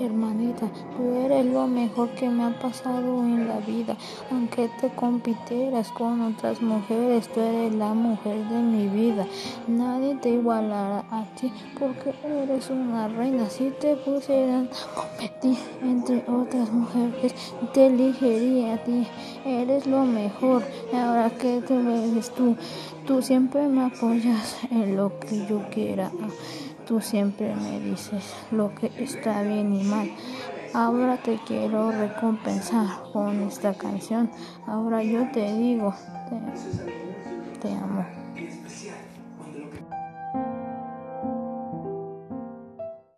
Hermanita, tú eres lo mejor que me ha pasado en la vida. Aunque te compitieras con otras mujeres, tú eres la mujer de mi vida. Nadie te igualará a ti porque eres una reina. Si te pusieran a competir entre otras mujeres, te elegiría a ti. Eres lo mejor. Ahora que tú eres tú, tú siempre me apoyas en lo que yo quiera. Tú siempre me dices lo que está bien y Ahora te quiero recompensar con esta canción. Ahora yo te digo, te amo.